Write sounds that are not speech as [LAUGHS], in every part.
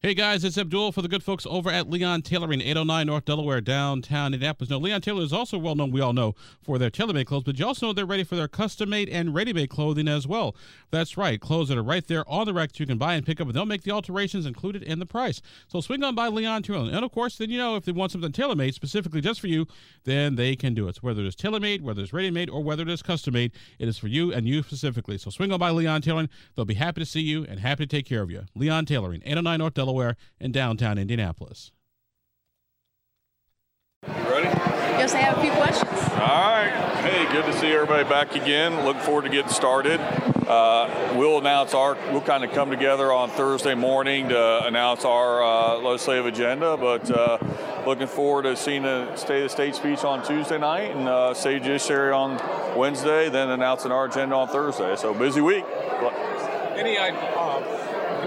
Hey guys, it's Abdul for the good folks over at Leon Tailoring, 809 North Delaware, downtown Indianapolis. Now, Leon Taylor is also well known, we all know, for their tailor made clothes, but you also know they're ready for their custom made and ready made clothing as well. That's right, clothes that are right there on the rack you can buy and pick up, and they'll make the alterations included in the price. So swing on by Leon Tailoring. And of course, then you know if they want something tailor made specifically just for you, then they can do it. So whether it's tailor made, whether it's ready made, or whether it is custom made, it is for you and you specifically. So swing on by Leon Tailoring. They'll be happy to see you and happy to take care of you. Leon Tailoring, 809 North Delaware, and downtown Indianapolis. You ready? Yes, I have a few questions. All right. Hey, good to see everybody back again. Look forward to getting started. Uh, we'll announce our, we'll kind of come together on Thursday morning to announce our uh, legislative agenda, but uh, looking forward to seeing the State of the State speech on Tuesday night and uh, State Judiciary on Wednesday, then announcing our agenda on Thursday. So busy week. Any uh,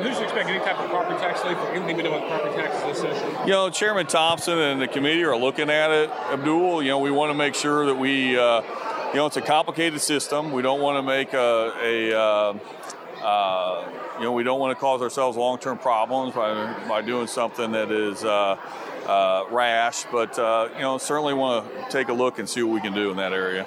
who should expect any type of property tax relief or anything to do with property taxes this session? You know, Chairman Thompson and the committee are looking at it, Abdul. You know, we want to make sure that we, uh, you know, it's a complicated system. We don't want to make a, a uh, uh, you know, we don't want to cause ourselves long-term problems by, by doing something that is uh, uh, rash, but uh, you know, certainly want to take a look and see what we can do in that area.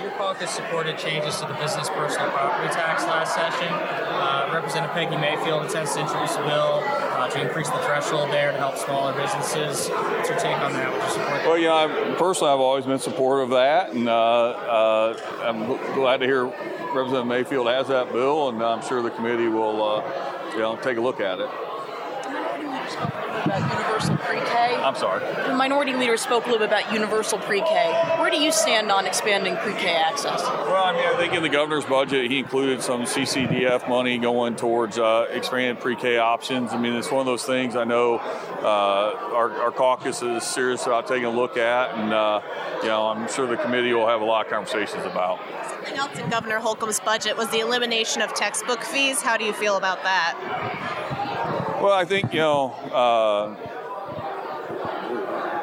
Your caucus supported changes to the business personal property tax last session. Uh, Representative Peggy Mayfield intends to introduce a bill uh, to increase the threshold there to help smaller businesses. What's your take on that? Would you support that? Well, yeah, I, personally, I've always been supportive of that, and uh, uh I'm glad to hear Representative Mayfield has that bill, and I'm sure the committee will, uh, you know, take a look at it about universal pre-K. I'm sorry. The minority leader spoke a little bit about universal pre-K. Where do you stand on expanding pre-K access? Well, I mean, I think in the governor's budget, he included some CCDF money going towards uh, expanded pre-K options. I mean, it's one of those things I know uh, our, our, caucus is serious about taking a look at, and uh, you know, I'm sure the committee will have a lot of conversations about. Something else in Governor Holcomb's budget was the elimination of textbook fees. How do you feel about that? Well, I think you know uh,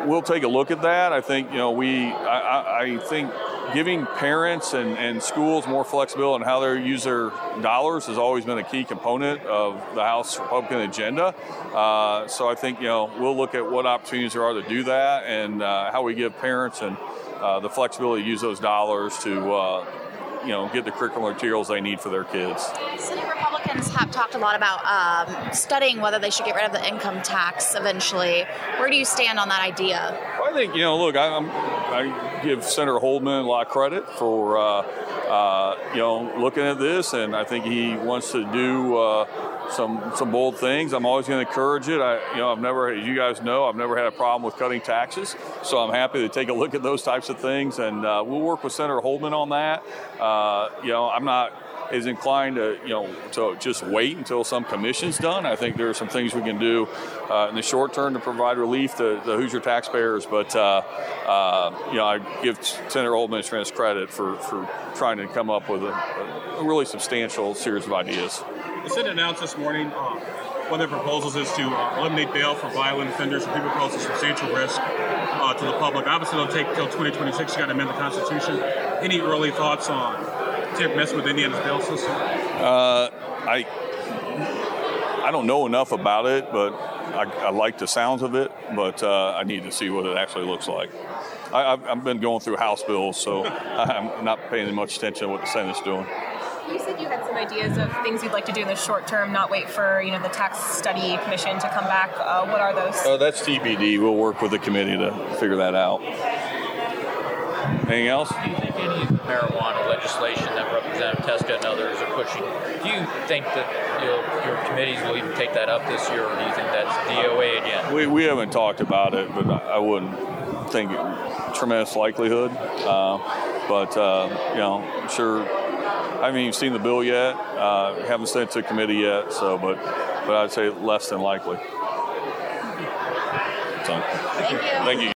we'll take a look at that. I think you know we I, I think giving parents and, and schools more flexibility in how they use their dollars has always been a key component of the House Republican agenda. Uh, so I think you know we'll look at what opportunities there are to do that and uh, how we give parents and uh, the flexibility to use those dollars to uh, you know get the curricular materials they need for their kids. Republicans have talked a lot about um, studying whether they should get rid of the income tax eventually. Where do you stand on that idea? Well, I think you know. Look, I, I give Senator Holdman a lot of credit for uh, uh, you know looking at this, and I think he wants to do uh, some some bold things. I'm always going to encourage it. I you know I've never, as you guys know, I've never had a problem with cutting taxes, so I'm happy to take a look at those types of things, and uh, we'll work with Senator Holdman on that. Uh, you know, I'm not is inclined to you know to just wait until some commission's done. I think there are some things we can do uh, in the short term to provide relief to the Hoosier taxpayers. But uh, uh, you know, I give Senator Holdman tremendous credit for, for trying to come up with a, a really substantial series of ideas. The Senate announced this morning uh, one of their proposals is to uh, eliminate bail for violent offenders and people pose a substantial risk uh, to the public. Obviously, it'll take till 2026. You got to amend the Constitution. Any early thoughts on to mess with Indiana's bail system? Uh, I I don't know enough about it, but I, I like the sounds of it. But uh, I need to see what it actually looks like. I, have been going through House bills, so [LAUGHS] I'm not paying much attention to what the Senate's doing. You said you had some ideas of things you'd like to do in the short term, not wait for you know the tax study commission to come back. Uh, what are those? Uh, that's TBD. We'll work with the committee to figure that out. Anything else? Do you think any of the marijuana legislation that Representative Testa and others are pushing, do you think that your committees will even take that up this year, or do you think that's DOA again? We, we haven't talked about it, but I wouldn't think it, tremendous likelihood. Uh, but, uh, you know, I'm sure I haven't even seen the bill yet. Uh, haven't sent it to committee yet. So, but but I'd say less than likely. So, thank you. Thank you.